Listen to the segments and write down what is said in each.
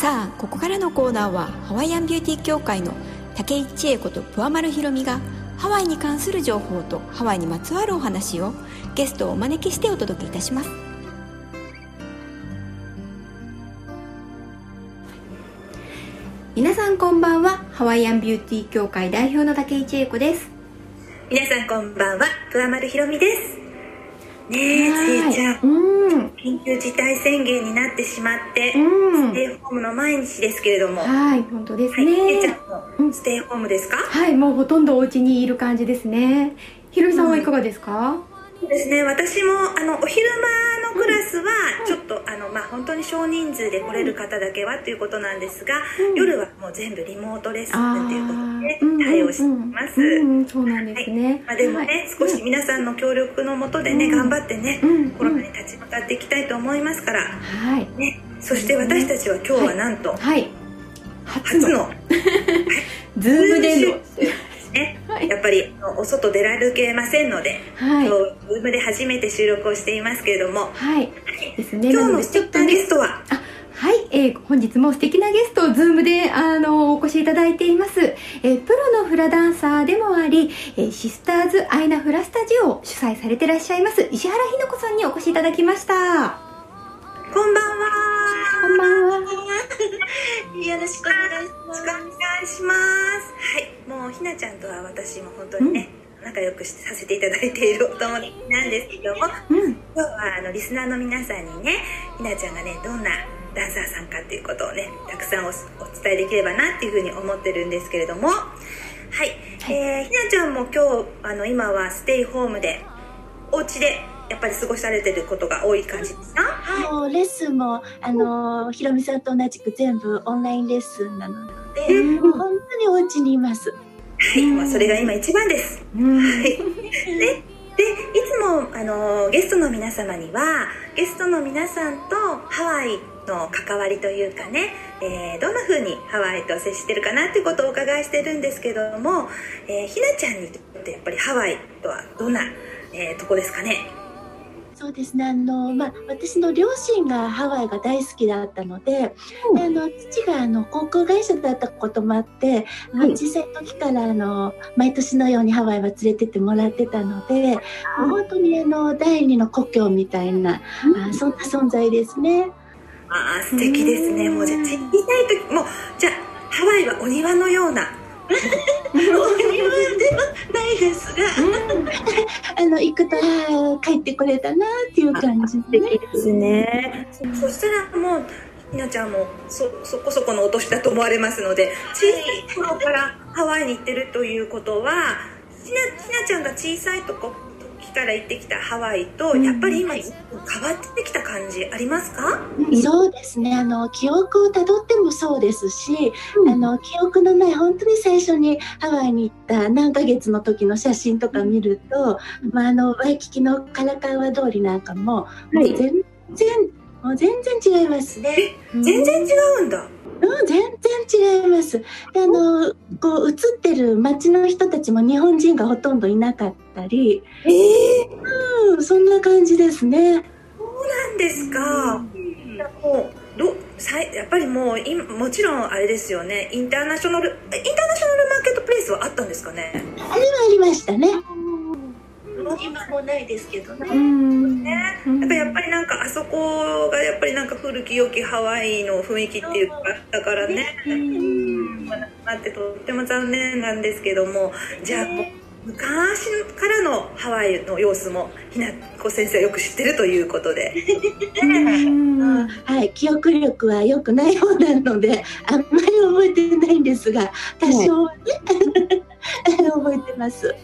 さあここからのコーナーはハワイアンビューティー協会の竹井千恵子とプアマルひろみがハワイに関する情報とハワイにまつわるお話をゲストをお招きしてお届けいたします。皆さんこんばんはハワイアンビューティー協会代表の竹井千恵子です。皆さんこんばんはプアマルひろみです。ねえちえちゃん、うん、緊急事態宣言になってしまって、うん、ステイホームの毎日ですけれども。はい本当ですね、はい、ちゃんもステイホームですか、はいもうほとんどお家にいる感じですね。ひろみさんはいかがですか、そうですね。私もあのお昼間のクラスはまあ本当に少人数で来れる方だけはということなんですが、夜はもう全部リモートレッスンということで対応しています、うんそうなんですね、はい。まあ、でもね、少し皆さんの協力のもとでね、頑張ってね、コロナに立ち向かっていきたいと思いますから、はい。ね、そして私たちは今日はなんと、はい、初の。Zoomでのね、はい、やっぱりお外出られけませんので、はい、今日 Zoomで初めて収録をしていますけれども、はい、ですね。今日の素敵なゲストは、はい、えー、本日も素敵なゲストを Zoomであのお越しいただいています、えー、プロのフラダンサーでもあり、えー、シスターズアイナフラスタジオを主催されていらっしゃいます石原ひの子さんにお越しいただきました。こんばんはこんばんは よろしくお願いします。お願いしますはいもうひなちゃんとは私も本当にね、うん、仲良くさせていただいているお友達なんですけども、うん、今日はあのリスナーの皆さんにねひなちゃんがねどんなダンサーさんかっていうことをねたくさんお伝えできればなっていうふうに思ってるんですけれども。はい、はい、えー、ひなちゃんも今日あの今はステイホームでお家でやっぱり過ごされてることが多い感じですか、はい、レッスンもあのひろみさんと同じく全部オンラインレッスンなので、うん、本当にお家にいます。はい、まあ、それが今一番です。うん、はい。で、で、いつも、あの、ゲストの皆様には、ゲストの皆さんとハワイの関わりというかね、えー、どんな風にハワイと接してるかなっていうことをお伺いしてるんですけども、えー、ひなちゃんにとってやっぱりハワイとはどんな、えー、とこですかね？そうですね。あの、まあ、私の両親がハワイが大好きだったのでうん、であの父があの航空会社だったこともあって、うん、小さい時からあの毎年のようにハワイは連れてってもらってたので、うん、本当にあの第二の故郷みたいな、うん、あそんな存在ですね。ああ素敵ですね。もうじゃあ小さい時もうじゃあハワイはお庭のようなお庭ではないですが、あの行くと帰ってこれたなっていう感じで、ね、ですね。そしたらもうひなちゃんもそそこそこのお年だと思われますので小さい頃からハワイに行ってるということはひなひなちゃんが小さいとこから行ってきたハワイと、やっぱり今変わってきた感じありますか、うん、そうですね。あの記憶をたどってもそうですし、うん、あの記憶のない本当に最初にハワイに行った何ヶ月の時の写真とか見ると、まあ、あのワイキキのカラカウア通りなんかも,、もう全然もう全然違いますね。全然違うんだ。うん、全然違います。であの、こう、映ってる街の人たちも日本人がほとんどいなかったり。えー、うん、そんな感じですね。そうなんですか。うん、もうどさやっぱりもういもちろんあれですよねインターナショナルインターナショナルマーケットプレイスはあったんですかね？あれはありましたね今もないですけどね。ね。やっぱやっぱりなんかあそこがやっぱりなんか古き良きハワイの雰囲気っていうかだからね。なってとっても残念なんですけどもじゃあ昔からのハワイの様子もひなこ先生はよく知ってるということで。はい記憶力は良くない方なのであんまり覚えてないんですが多少はね、覚えてます。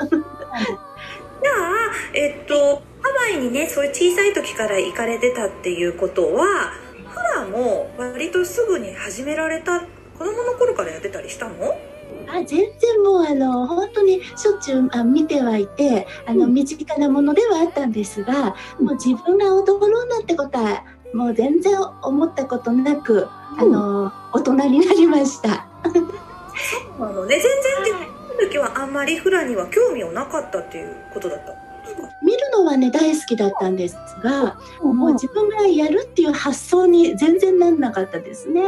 えっと、ハワイにねそういう小さい時から行かれてたっていうことはフラも割とすぐに始められた子供の頃からやってたりしたの？あ全然もうあの本当にしょっちゅうあ見てはいてあの、身近なものではあったんですが、もう自分が踊ろうなんてことはもう全然思ったことなく、あの大人になりました。そうなのね。全然時はあんまりフラには興味はなかったっていうことだった？見るのはね大好きだったんですが、もう自分がやるっていう発想に全然なんなかったですね。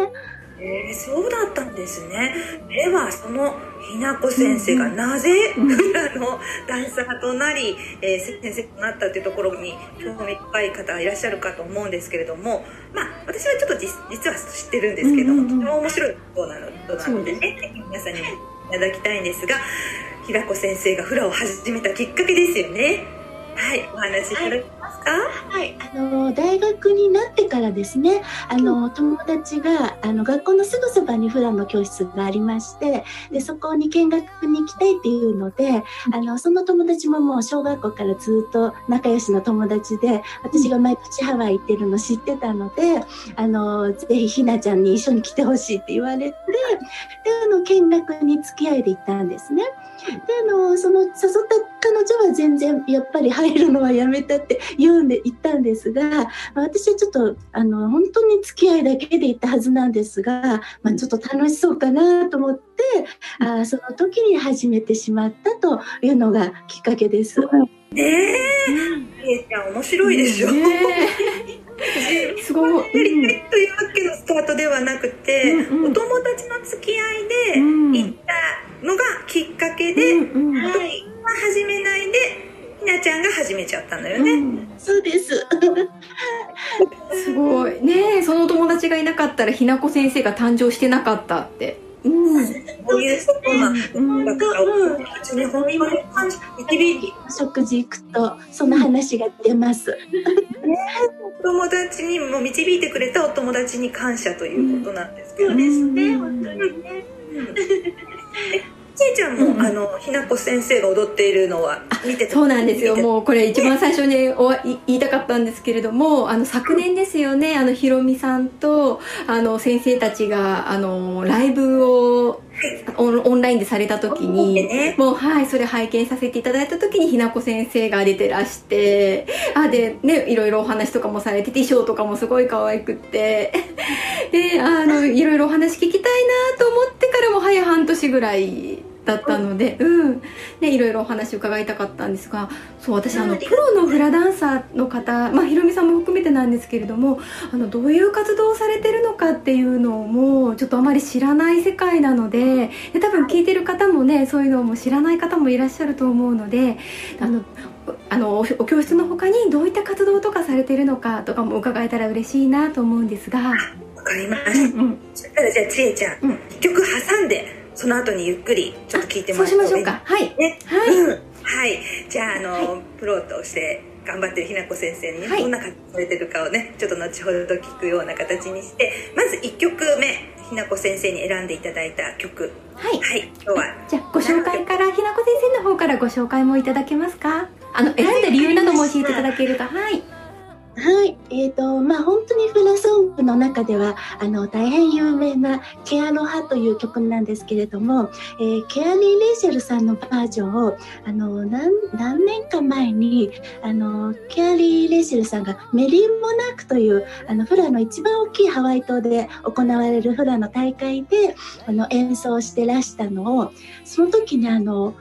えー、そうだったんですね。ではそのひなこ先生がなぜフラのダンサーとなり、えー、先生となったというところに興味深い方いらっしゃるかと思うんですけれどもまあ私はちょっと実は知ってるんですけど、とても面白いことなのなのでね皆さんにもいただきたいんですがひなこ先生がフラを始めたきっかけですよねはいお話しいただきますか？はい、あの大学になってからですねあの友達があの学校のすぐそばにフラの教室がありましてでそこに見学に行きたいっていうのであのその友達ももう小学校からずっと仲良しの友達で私が毎年ハワイ行ってるの知ってたのであのぜひひなちゃんに一緒に来てほしいって言われてであの見学に付き合いで行ったんですね。であのその誘った彼女は全然やっぱり入るのはやめたって言うんで言ったんですが私はちょっとあの本当に付き合いだけで行ったはずなんですが、まあ、ちょっと楽しそうかなと思ってあその時に始めてしまったというのがきっかけです。ねえ、えちゃん面白いでしょ。ねすごい。やりたいというわけのスタートではなくて、うんうん、お友達の付き合いで行ったのがきっかけで、うんうん、はい始めないでひなちゃんが始めちゃったのよね、うん、そうです。すごい。ねその友達がいなかったらひなこ先生が誕生してなかったって。うん、そう。いうそうなんだから、うん、食事行くとその話が出ます、お友達にも導いてくれたお友達に感謝ということなんですけどね、うん、ですね本当にね、ちいちゃん。も、うん、あのひなこ先生が踊っているのは見てそうなん。ですよもうこれ一番最初にお言いたかったん。ですけれどもあの昨年ですよねあのひろみさん。とあの先生たちがあのライブをオンラインでされた時に、もうはいそれ拝見させていただいた時にひなこ先生が出てらしてあでねいろいろお話とかもされてて衣装とかもすごい可愛くって。であのいろいろお話聞きたいなと思ってからも早半年ぐらいだったので、うん、ね、いろいろお話伺いたかったんですが、そう、私、あの、プロのフラダンサーの方、まあ、ひろみさんも含めてなんですけれども、あの、どういう活動をされてるのかっていうのも、ちょっとあまり知らない世界なので、で多分聞いてる方もね、そういうのも知らない方もいらっしゃると思うので、あの、あのお教室の他にどういった活動とかされてるのかとかも伺えたら嬉しいなと思うんですが。わかりました。うんじゃあちえちゃん、うん、曲挟んでその後にゆっくりちょっと聞いてもらってそうしましょうか。はい、ね、はい、うん、はい。じゃああの、はい、プロとして頑張ってるひなこ先生にね、はい、どんな活動されてるかをねちょっと後ほど聞くような形にしてまず1曲目ひなこ先生に選んでいただいた曲。はい、はい、今日はじゃあご紹介からひなこ先生の方からご紹介もいただけますか？あの選んだ理由なども教えていただけると。はいはい、えーとまあ、本当にフラソングの中ではあの大変有名な「ケアロハ」という曲なんですけれども、えー、ケアリー・レイシェルさんのバージョンをあの何年か前にあのケアリー・レイシェルさんがメリー・モナークというあのフラの一番大きいハワイ島で行われるフラの大会であの演奏してらしたのをその時にあの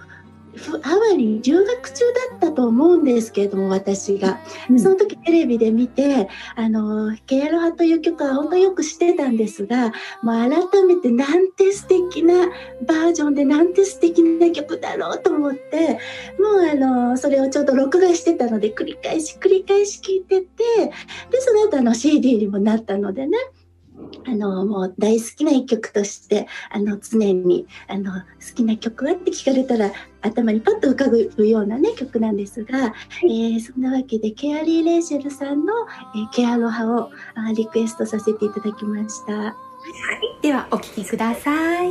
ハワイに留学中だったと思うんですけれども私が、うん、その時テレビで見てあの「ケアロハ」という曲は本当よく知ってたんですがもう改めてなんて素敵なバージョンでなんて素敵な曲だろうと思ってもうあのそれをちょっと録画してたので繰り返し繰り返し聴いててでその後あの CD にもなったのでねあの、もう大好きな一曲として、あの、常に、あの、好きな曲はって聞かれたら、頭にパッと浮かぶようなね、曲なんですが、えー、そんなわけで、ケアリー・レイシェルさんの、えー、ケアロハをあリクエストさせていただきました。はい。では、お聴きください。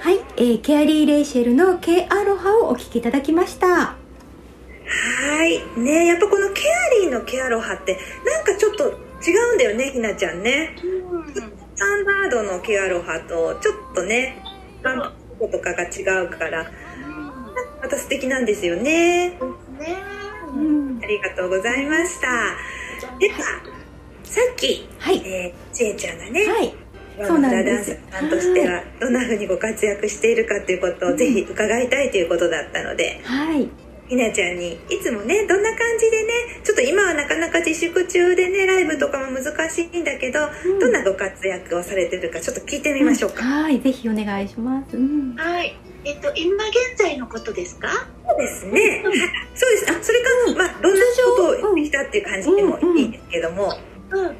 はい、えー、ケアリー・レイシェルのケアロハをお聴きいただきました。はい。ねやっぱこのケアリーのケアロハってなんかちょっと違うんだよねひなちゃんね、うん、スタンダードのケアロハとちょっとねガンとかが違うから、また素敵なんですよね、ね。うん、ありがとうございました。ではさっき、はい。えー、ちえちゃんがね、はい。そうなんダンサーさんとしてはどんなふうにご活躍しているかということをぜひ伺いたいということだったので、はいひなちゃんにいつもねどんな感じでねちょっと今はなかなか自粛中でねライブとかも難しいんだけど、うん、どんなご活躍をされてるかちょっと聞いてみましょうか、うん、はいぜひお願いします、うん、はい。えっと今現在のことですか？そうですね、そうです。あそれか、まあどんなことを言ってきたっていう感じでもいいんですけども、うん。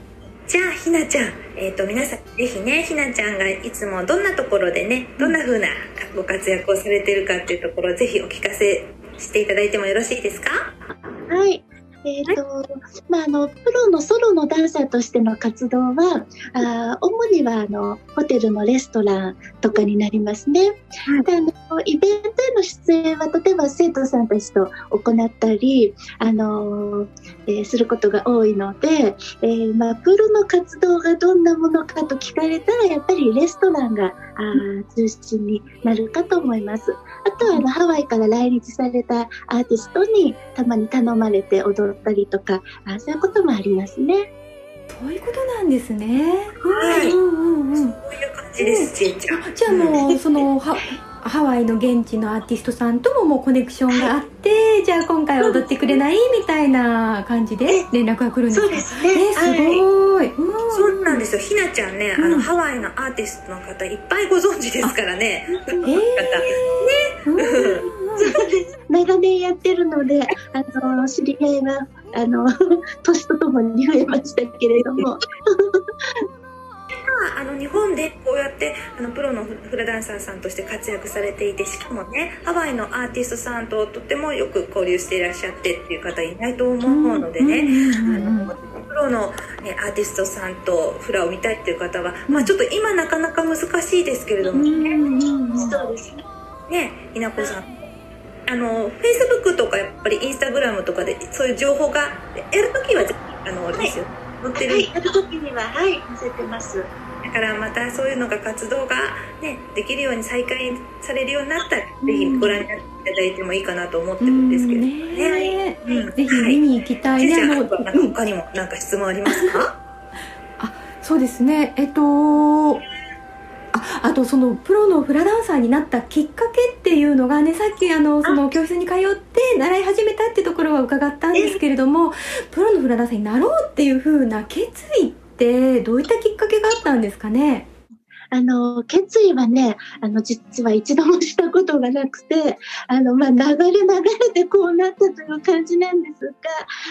じゃあひなちゃん、えーと、皆さんぜひねひなちゃんがいつもどんなところでねどんな風なご活躍をされてるかっていうところをぜひお聞かせしていただいてもよろしいですか？はい。えーとまあ、あのプロのソロのダンサーとしての活動はあ主にはあのホテルのレストランとかになりますね。であのイベントへの出演は例えば生徒さんたちと行ったりあの、えー、することが多いので、えー、まあ、プロの活動がどんなものかと聞かれたらやっぱりレストランがあ中心になるかと思います。あとはあのハワイから来日されたアーティストにたまに頼まれて踊ったりとかあそういうこともありますね。そういうことなんですね。はい。うんうんうん。そういう感じです、ちえちゃん。じゃあもうその はハワイの現地のアーティストさんとももうコネクションがあって、じゃあ今回踊ってくれないみたいな感じで連絡が来るんですか？そうですね。えすごい。うん、そうなんですよ。ひなちゃんね、あのハワイのアーティストの方いっぱいご存知ですからね。えー、ね。長年やってるので、あの知り合いはあの 年とともに増えましたけれども。あの日本でこうやってあのプロのフラダンサーさんとして活躍されていてしかもねハワイのアーティストさんととってもよく交流していらっしゃってっていう方いないと思うのでね、プロの、ね、アーティストさんとフラを見たいっていう方は、まあ、ちょっと今なかなか難しいですけれどもね、そうですね。稲子さん。あのフェイスブックとかやっぱりインスタグラムとかでそういう情報がやるときはあの、はい、ですよ載ってる、はい、やるときにははい載せてますだからまたそういうのが活動が、ね、できるように再開されるようになったら、ぜひご覧になっていただいてもいいかなと思ってるんですけどね。うん、ね。ぜひ見に行きたいね。はい、他にも何か質問ありますか？あそうですね。えっとああとそのプロのフラダンサーになったきっかけっていうのがねさっきあのその教室に通って習い始めたってところは伺ったんですけれどもプロのフラダンサーになろうっていうふうな決意ってってどういったきっかけがあったんですかね？あの、決意はね、あの、実は一度もしたことがなくて、あの、まあ、流れ流れてこうなったという感じなんですが、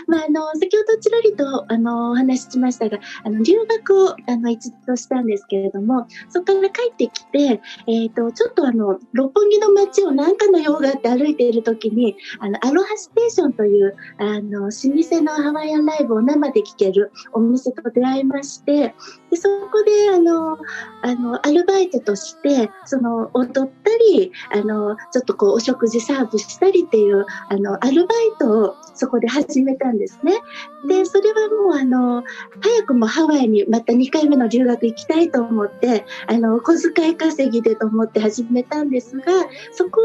まあ、あの、先ほどちらりと、あの、お話ししましたが、あの、留学を、あの、一度したんですけれども、そこから帰ってきて、えっ、ー、と、ちょっとあの、六本木の街を何かの用があって歩いているときに、あの、アロハステーションという、あの、老舗のハワイアンライブを生で聴けるお店と出会いまして、でそこで、あの、あの、アルバイトとして、その、踊ったり、あの、ちょっとこう、お食事サーブしたりっていう、あの、アルバイトをそこで始めたんですね。で、それはもう、あの、早くもハワイにまた2回目の留学行きたいと思って、あの、小遣い稼ぎでと思って始めたんですが、そこ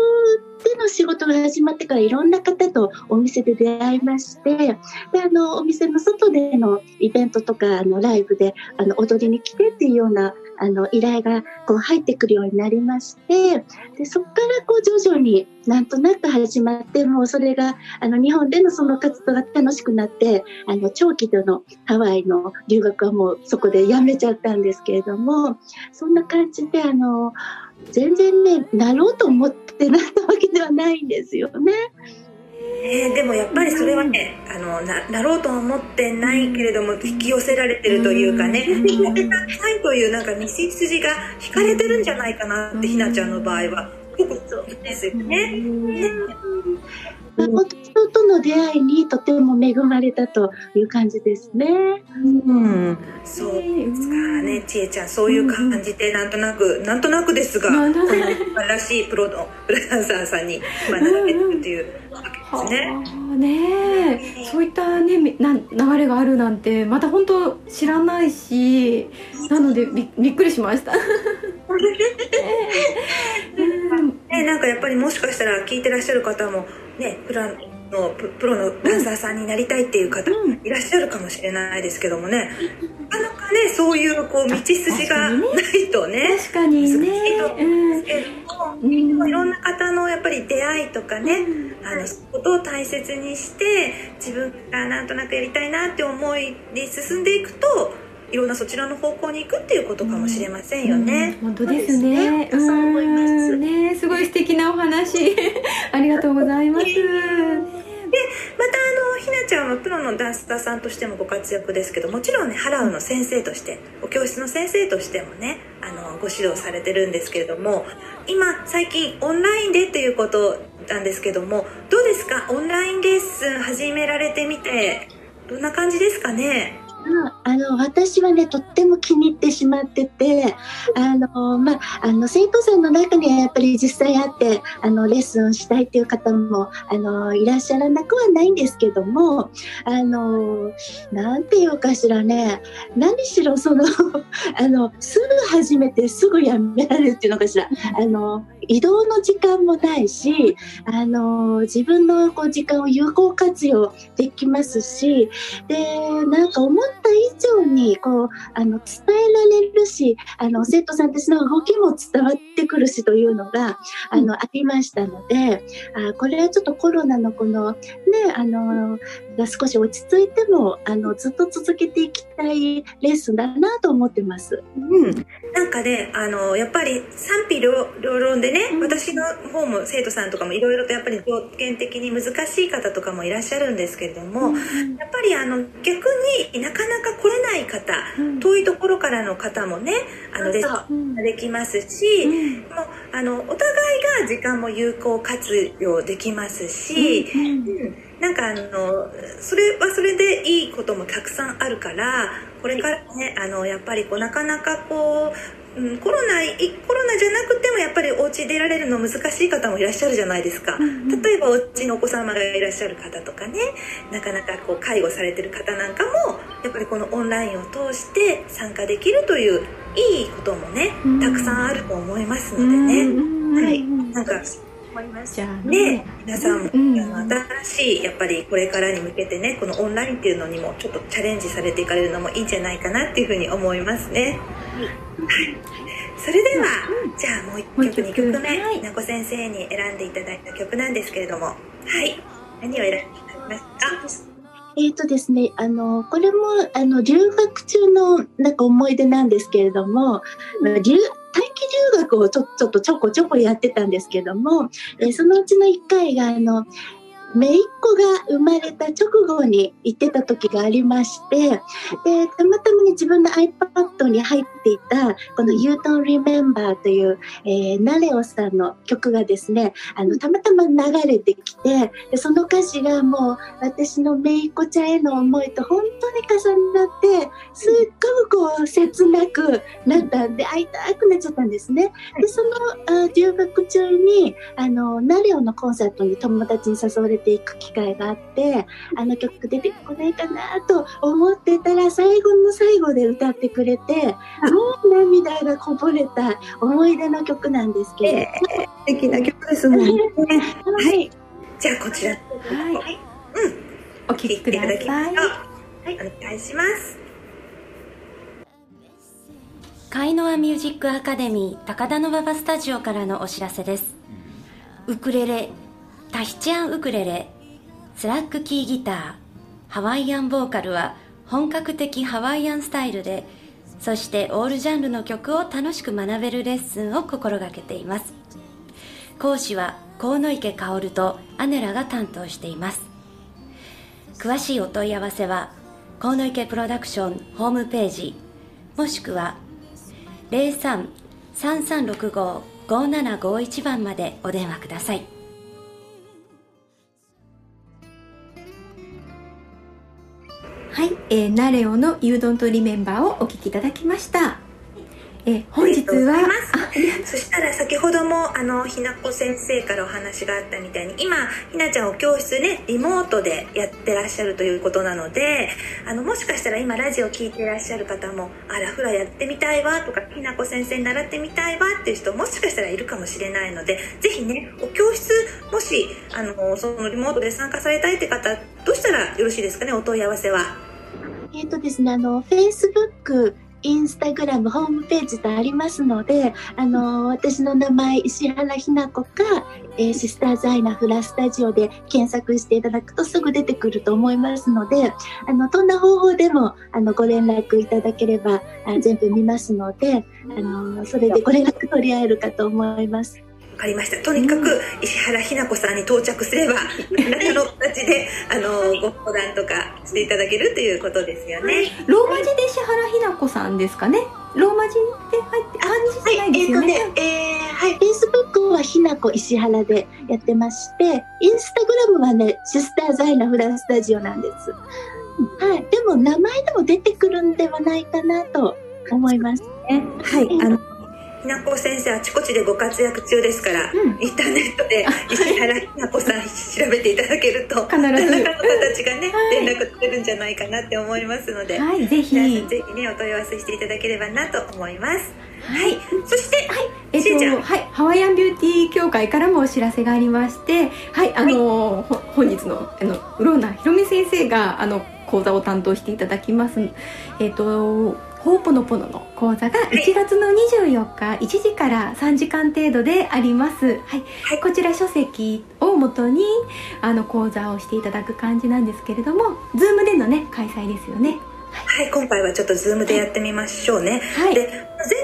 での仕事が始まってからいろんな方とお店で出会いまして、で、あの、お店の外でのイベントとか、あの、ライブで、あの、踊りに来てっていうような、あの、依頼がこう入ってくるようになりまして、で、そこからこう徐々になんとなく始まって、もうそれが、あの、日本でのその活動が楽しくなって、あの、長期でのハワイの留学はもうそこでやめちゃったんですけれども、そんな感じで、あの、全然ね、なろうと思ってなったわけではないんですよね。えー、でもやっぱりそれはね、あのななろうとは思ってないけれども引き寄せられてるというかね、引き寄せたいというなんか道筋が引かれてるんじゃないかなってひなちゃんの場合は。そうですよね。夫との出会いにとても恵まれたという感じですね。うん、そうですかね、ちえちゃん、そういう感じで、なんとなく、なんとなくですが、この素晴らしいプロのプロダンサーさんに学べるというわけですね。ねそういったねな流れがあるなんてまた本当知らないしなのでびびっくりしました。ね、なんかやっぱりもしかしたら聞いてらっしゃる方もねプランのプロのダンサーさんになりたいっていう方いらっしゃるかもしれないですけどもね、なかなかねそういうこう道筋がないとね。確かにね。難しいと思うんですけども、うん、いろんな方のやっぱり出会いとかね、あの、そことを大切にして自分がなんとなくやりたいなって思いで進んでいくといろんなそちらの方向に行くっていうことかもしれませんよね。うんうん、本当ですね。そう、ね、思います。ね、すごい素敵なお話 ありがとうございます。で、またあのひなちゃんはプロのダンサーさんとしてもご活躍ですけど、もちろんねハラウの先生として、お教室の先生としてもね、あのご指導されてるんですけれども、今最近オンラインでっていうことなんですけども、どうですか？オンラインレッスン始められてみてどんな感じですかね？あの私はねとっても気に入ってしまっててあの、まあ、あの生徒さんの中にはやっぱり実際会ってあのレッスンしたいっていう方もあのいらっしゃらなくはないんですけどもあのなんていうかしらね何しろその あのすぐ始めてすぐやめられるっていうのかしらあの移動の時間もないしあの自分のこう時間を有効活用できますしでなんか思っった以上にこうあの伝えられるしあの生徒さんたちの動きも伝わってくるしというのがあの、ありましたのであこれはちょっとコロナのこのねあのが少し落ち着いてもあのずっと続けていきたいレッスンだなと思ってます。うん、なんかねあのやっぱり賛否両論でね、うん、私の方も生徒さんとかもいろいろとやっぱり条件的に難しい方とかもいらっしゃるんですけれども、うん、やっぱりあの逆になかなか来れない方、遠いところからの方もねあのレできますし、もうあのお互いが時間も有効活用できますし、うん。なんかあのそれはそれでいいこともたくさんあるからこれからねあのやっぱりこうなかなかこう、うん、コロナコロナじゃなくてもやっぱりお家出られるの難しい方もいらっしゃるじゃないですか、例えばお家のお子様がいらっしゃる方とかねなかなかこう介護されてる方なんかもやっぱりこのオンラインを通して参加できるといういいこともねたくさんあると思いますのでね、はい、なんか思います。じゃあね、皆さん、うん、あの新しいやっぱりこれからに向けてね、このオンラインっていうのにもちょっとチャレンジされていかれるのもいいんじゃないかなっていうふうに思いますね。はい。それでは、うん、じゃあもう1曲2曲目、はい、なこ先生に選んでいただいた曲なんですけれども、はい。何を選んでいただきますか？えっ、ー、とですね、あの、これも、あの、留学中の、なんか思い出なんですけれども、うん、留待機留学をちょちょっとちょこちょこやってたんですけども、えー、そのうちの1回があの姪っ子が生まれた直後に行ってた時がありまして、で、たまたまに自分の iPad に入っていた、この You Don't Remember という、えー、ナレオさんの曲がですね、あの、たまたま流れてきて、でその歌詞がもう私の姪っ子ちゃんへの思いと本当に重なって、すっごくこう切なくなったんで、会いたくなっちゃったんですね。で、そのあ留学中に、あの、ナレオのコンサートに友達に誘われてていく機会があってあの曲出てこないかなと思ってたら最後の最後で歌ってくれてもう涙がこぼれた思い出の曲なんですけど、えー、素敵な曲ですもんね。はい、じゃあこちら。はい、はい、うん。お聴きください。はい、お願いします。カイノアミュージックアカデミー高田馬場スタジオからのお知らせです。ウクレレタヒチアンウクレレ。スラックキーギター。ハワイアンボーカルは本格的ハワイアンスタイルでそしてオールジャンルの曲を楽しく学べるレッスンを心がけています。講師は河野池薫とアネラが担当しています。詳しいお問い合わせは河野池プロダクションホームページ。もしくは03-3365-5751番までお電話ください。はい、えー、ナレオの You Don't Remember をお聴きいただきました。え本日はそしたら先ほどもあのひなこ先生からお話があったみたいに今ひなちゃんお教室ねリモートでやってらっしゃるということなのであのもしかしたら今ラジオ聴いてらっしゃる方もあラフラやってみたいわとかひなこ先生に習ってみたいわっていう人もしかしたらいるかもしれないのでぜひねお教室もしあのそのリモートで参加されたいって方どうしたらよろしいですかねお問い合わせは。えっ、ー、とですねあの Facebook インスタグラム、ホームページとありますので、あの、私の名前、石原ひな子か、えー、シスターズアイナフラスタジオで検索していただくとすぐ出てくると思いますので、あの、どんな方法でも、あの、ご連絡いただければ、あ全部見ますので、あの、それでご連絡取り合えるかと思います。かりました。とにかく石原ひな子さんに到着すれば何の形であのご相談とかしていただけるということですよね。ローマ字で石原ひな子さんですかね？ローマ字で入って漢字じゃないですよね、はい、えー、とね、えー、はい、フェイスブックはひなこ石原でやってまして、インスタグラムはね、シスターザイナフランスタジオなんです。はい、でも名前でも出てくるんではないかなと思いますね。はい、あのひなこ先生あちこちでご活躍中ですから、うん、インターネットで石原ひなこさん調べていただけると 必ず。何らかの形がね、はい、連絡取れるんじゃないかなって思いますので、はい、ぜひ。ぜひねお問い合わせしていただければなと思います。はい、そして、はい、えっと、はい、ハワイアンビューティー協会からもお知らせがありまして、はい、あの、はい、本日の、あの、うろなひろみ先生が、あの、講座を担当していただきます。えっと、ほうぽのぽのの講座が1月の24日1時から3時間程度であります、はい、はい、こちら書籍をもとにあの講座をしていただく感じなんですけれども Zoom でのね開催ですよね。はい、今回はちょっと Zoomでやってみましょうね。はい、で、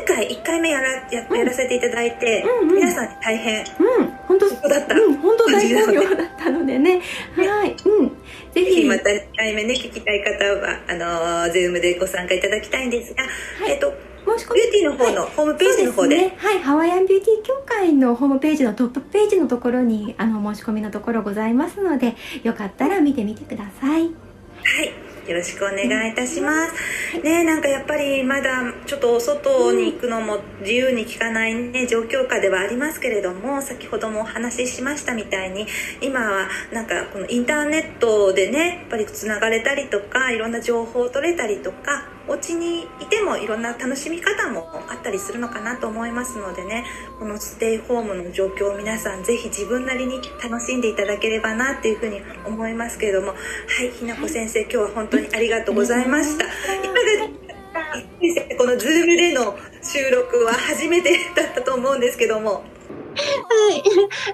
前回1回目やらややらせていただいて、うんうん、皆さんに大変、うん、本当だった、うん、本当大好評だったのでね。はい、うん。ぜひ。また1回目ね聞きたい方はあの Zoomでご参加いただきたいんですが、はい、えっと申し込みビューティーの方のホームページの方で、ね、はい。ハワイアンビューティー協会のホームページのトップページのところにあの申し込みのところございますのでよかったら見てみてください。はいよろしくお願いいたします。ねなんかやっぱりまだちょっとお外に行くのも自由に効かないね状況下ではありますけれども先ほどもお話ししましたみたいに今はなんかこのインターネットでねやっぱりつながれたりとかいろんな情報を取れたりとかお家にいてもいろんな楽しみ方もあったりするのかなと思いますのでねこのステイホームの状況を皆さんぜひ自分なりに楽しんでいただければなっていうふうに思いますけれどもはいひなこ先生今日は本当にありがとうございました。この Zoom での収録は初めてだったと思うんですけどもはい。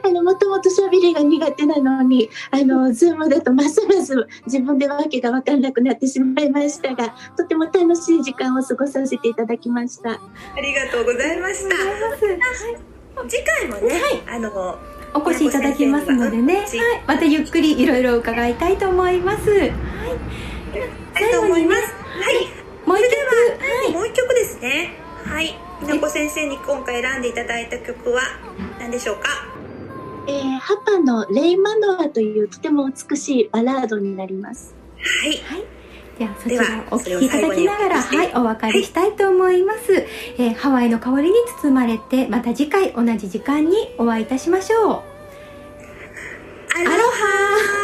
あの、もともと喋りが苦手なのに、あの、ズームだとますます自分でわけが分からなくなってしまいましたが、とても楽しい時間を過ごさせていただきました。ありがとうございました。次回もね、はい、あの、お越しいただきますのでね、はい、またゆっくりいろいろ伺いたいと思います。はい。最後にます。はい。もう一曲、はい、もう一曲ですね。はい。ひなこ先生に今回選んでいただいた曲は何でしょうか？えー、ハパのレイマノアというとても美しいバラードになります。はい。はい。ではそちらお聴きいただきながらはいお別れしたいと思います、はい、えー、ハワイの香りに包まれてまた次回同じ時間にお会いいたしましょうアロハ